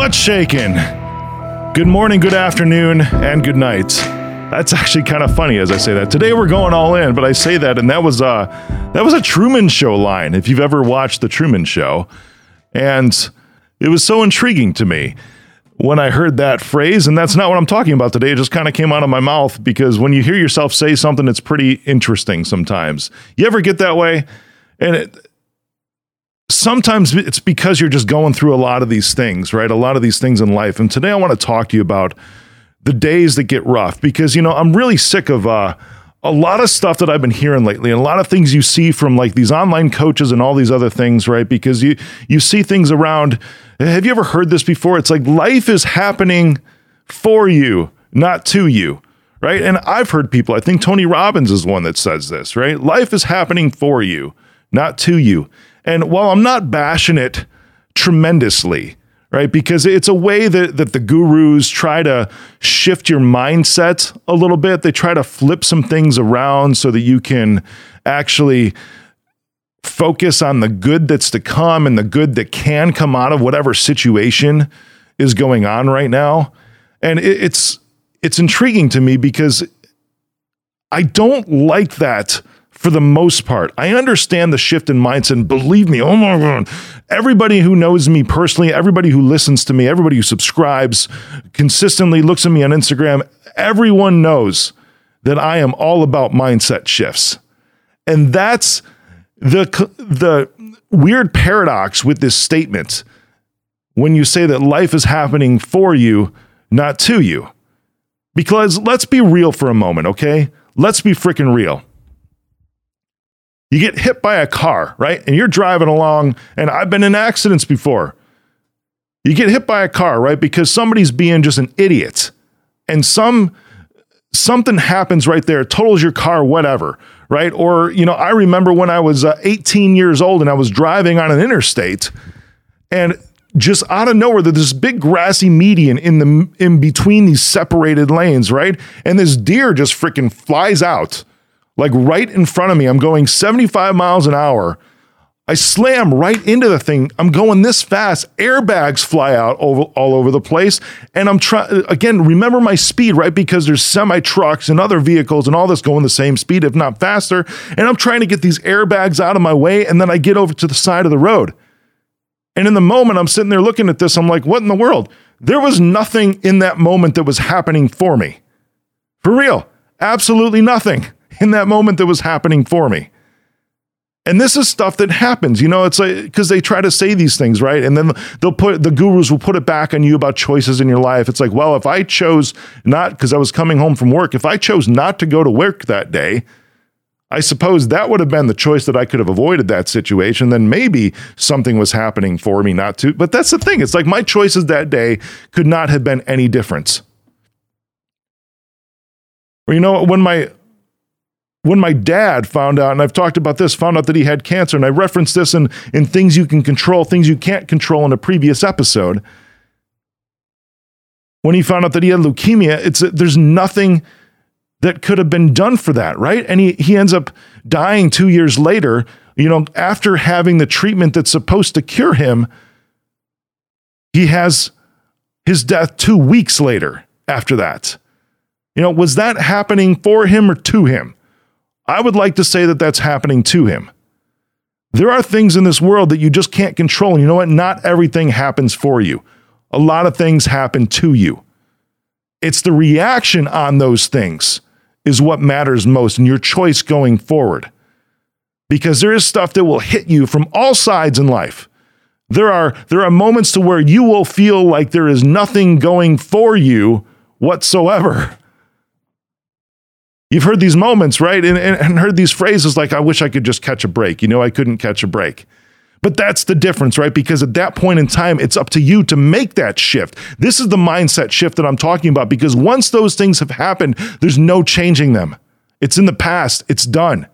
What's shaking? Good morning, good afternoon, and good night. That's actually kind of funny as I say that. Today we're going all in, but I say that, and that was a that was a Truman Show line. If you've ever watched the Truman Show, and it was so intriguing to me when I heard that phrase, and that's not what I'm talking about today. It just kind of came out of my mouth because when you hear yourself say something, it's pretty interesting sometimes. You ever get that way? And it, sometimes it's because you're just going through a lot of these things, right? A lot of these things in life. And today I want to talk to you about the days that get rough because, you know, I'm really sick of uh, a lot of stuff that I've been hearing lately and a lot of things you see from like these online coaches and all these other things, right? Because you you see things around have you ever heard this before? It's like life is happening for you, not to you, right? And I've heard people, I think Tony Robbins is one that says this, right? Life is happening for you, not to you. And while I'm not bashing it tremendously, right? Because it's a way that, that the gurus try to shift your mindset a little bit. They try to flip some things around so that you can actually focus on the good that's to come and the good that can come out of whatever situation is going on right now. And it, it's it's intriguing to me because I don't like that for the most part. I understand the shift in mindset. And believe me, oh my God, everybody who knows me personally, everybody who listens to me, everybody who subscribes, consistently looks at me on Instagram, everyone knows that I am all about mindset shifts. And that's the, the weird paradox with this statement when you say that life is happening for you, not to you. Because let's be real for a moment, okay? Let's be freaking real you get hit by a car, right? And you're driving along, and I've been in accidents before. You get hit by a car, right? Because somebody's being just an idiot. And some something happens right there, totals your car, whatever, right? Or, you know, I remember when I was uh, 18 years old and I was driving on an interstate and just out of nowhere there's this big grassy median in the in between these separated lanes, right? And this deer just freaking flies out like right in front of me. I'm going 75 miles an hour. I slam right into the thing. I'm going this fast. Airbags fly out over, all over the place. And I'm trying, again, remember my speed, right? Because there's semi trucks and other vehicles and all this going the same speed, if not faster. And I'm trying to get these airbags out of my way. And then I get over to the side of the road. And in the moment, I'm sitting there looking at this. I'm like, what in the world? There was nothing in that moment that was happening for me. For real. Absolutely nothing in that moment that was happening for me. And this is stuff that happens, you know, it's like because they try to say these things, right? And then they'll put the gurus will put it back on you about choices in your life. It's like, well, if I chose not because I was coming home from work, if I chose not to go to work that day, I suppose that would have been the choice that I could have avoided that situation. Then maybe something was happening for me not to. But that's the thing. It's like my choices that day could not have been any difference. Or, you know, when my when my dad found out, and I've talked about this, found out that he had cancer, and I referenced this in, in things you can control, things you can't control in a previous episode. When he found out that he had leukemia, it's there's nothing that could have been done for that, right? And he, he ends up dying two years later, you know, after having the treatment that's supposed to cure him. He has his death two weeks later after that. You know, was that happening for him or to him? I would like to say that that's happening to him. There are things in this world that you just can't control. And you know what? Not everything happens for you, a lot of things happen to you. It's the reaction on those things is what matters most and your choice going forward. Because there is stuff that will hit you from all sides in life. There are there are moments to where you will feel like there is nothing going for you whatsoever. You've heard these moments, right? And, and, and, heard these phrases like, I wish I could just catch a break. You know, I couldn't catch a break. But that's the difference, right? Because at that point in time, it's up to you to make that shift. This is the mindset shift that I'm talking about because once those things have happened, there's no changing them. It's in the past, it's done.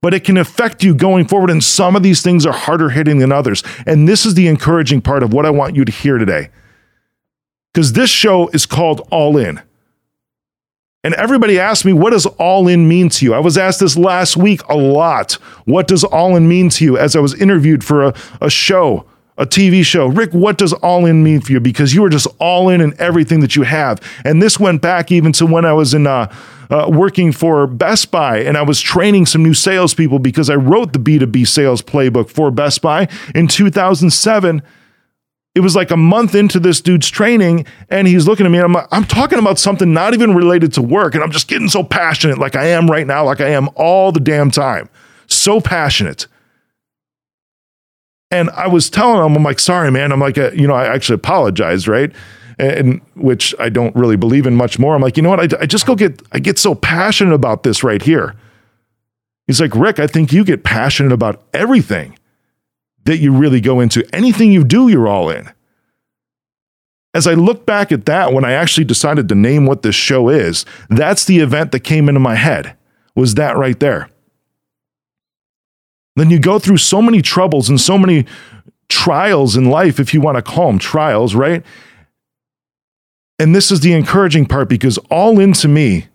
But it can affect you going forward. And some of these things are harder hitting than others. And this is the encouraging part of what I want you to hear today. Because this show is called All In. And everybody asked me, what does all in mean to you? I was asked this last week a lot. What does all in mean to you as I was interviewed for a, a show a TV show. Rick, what does all in mean for you? Because you were just all in in everything that you have. And this went back even to when I was in uh, uh, working for Best Buy and I was training some new salespeople because I wrote the B2B sales playbook for Best Buy in 2007 it was like a month into this dude's training and he's looking at me and I'm like, I'm talking about something not even related to work and I'm just getting so passionate like I am right now, like I am all the damn time. So passionate. And I was telling him, I'm like, sorry, man. I'm like, uh, you know, I actually apologized, right? And which I don't really believe in much more. I'm like, you know what? I, I just go get, I get so passionate about this right here. He's like, Rick, I think you get passionate about everything that you really go into. Anything you do, you're all in. As I look back at that, when I actually decided to name what this show is, that's the event that came into my head, was that right there. Then you go through so many troubles and so many trials in life, if you want to call them trials, right? And this is the encouraging part because all in to me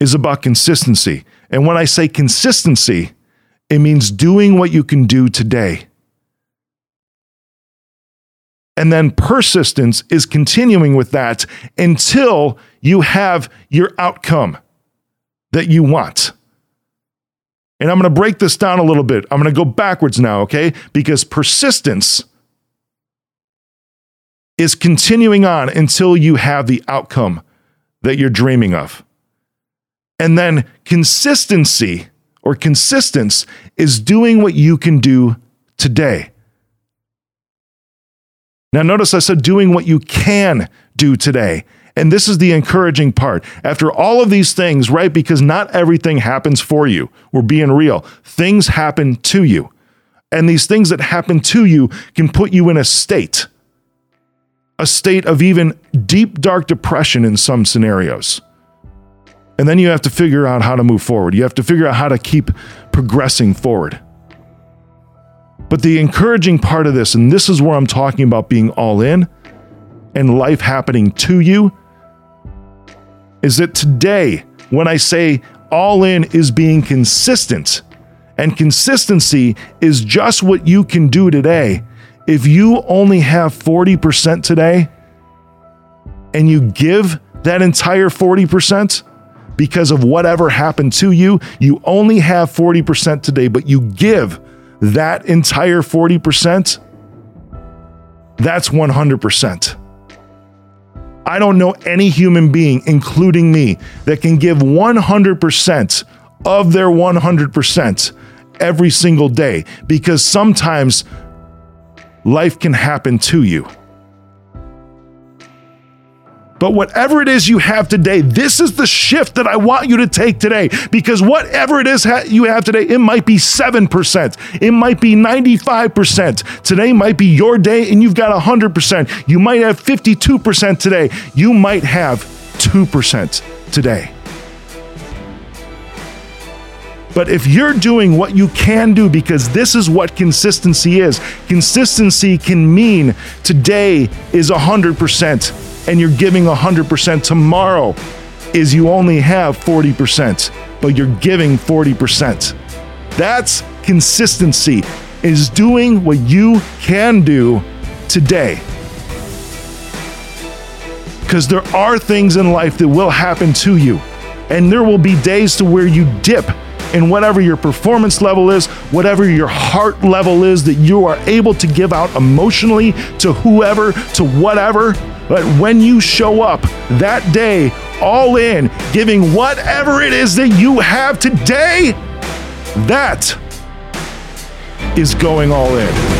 is about consistency. And when I say consistency, it means doing what you can do today. And then persistence is continuing with that until you have your outcome that you want. And I'm going to break this down a little bit. I'm going to go backwards now, okay? Because persistence is continuing on until you have the outcome that you're dreaming of. And then consistency or consistence is doing what you can do today. Now, notice I said doing what you can do today. And this is the encouraging part. After all of these things, right? Because not everything happens for you. We're being real. Things happen to you. And these things that happen to you can put you in a state, a state of even deep, dark depression in some scenarios. And then you have to figure out how to move forward. You have to figure out how to keep progressing forward. But the encouraging part of this, and this is where I'm talking about being all in and life happening to you, is that today, when I say all in is being consistent, and consistency is just what you can do today. If you only have 40% today and you give that entire 40% because of whatever happened to you, you only have 40% today, but you give that entire 40%, that's 100%. I don't know any human being, including me, that can give 100% of their 100% every single day because sometimes life can happen to you. But whatever it is you have today, this is the shift that I want you to take today. Because whatever it is you have today, it might be 7%, it might be 95%. Today might be your day and you've got 100%. You might have 52% today. You might have 2% today. But if you're doing what you can do, because this is what consistency is, consistency can mean today is 100% and you're giving 100% tomorrow is you only have 40%, but you're giving 40%. That's consistency is doing what you can do today. Because there are things in life that will happen to you, and there will be days to where you dip in whatever your performance level is, whatever your heart level is that you are able to give out emotionally to whoever, to whatever. But when you show up that day, all in, giving whatever it is that you have today, that is going all in.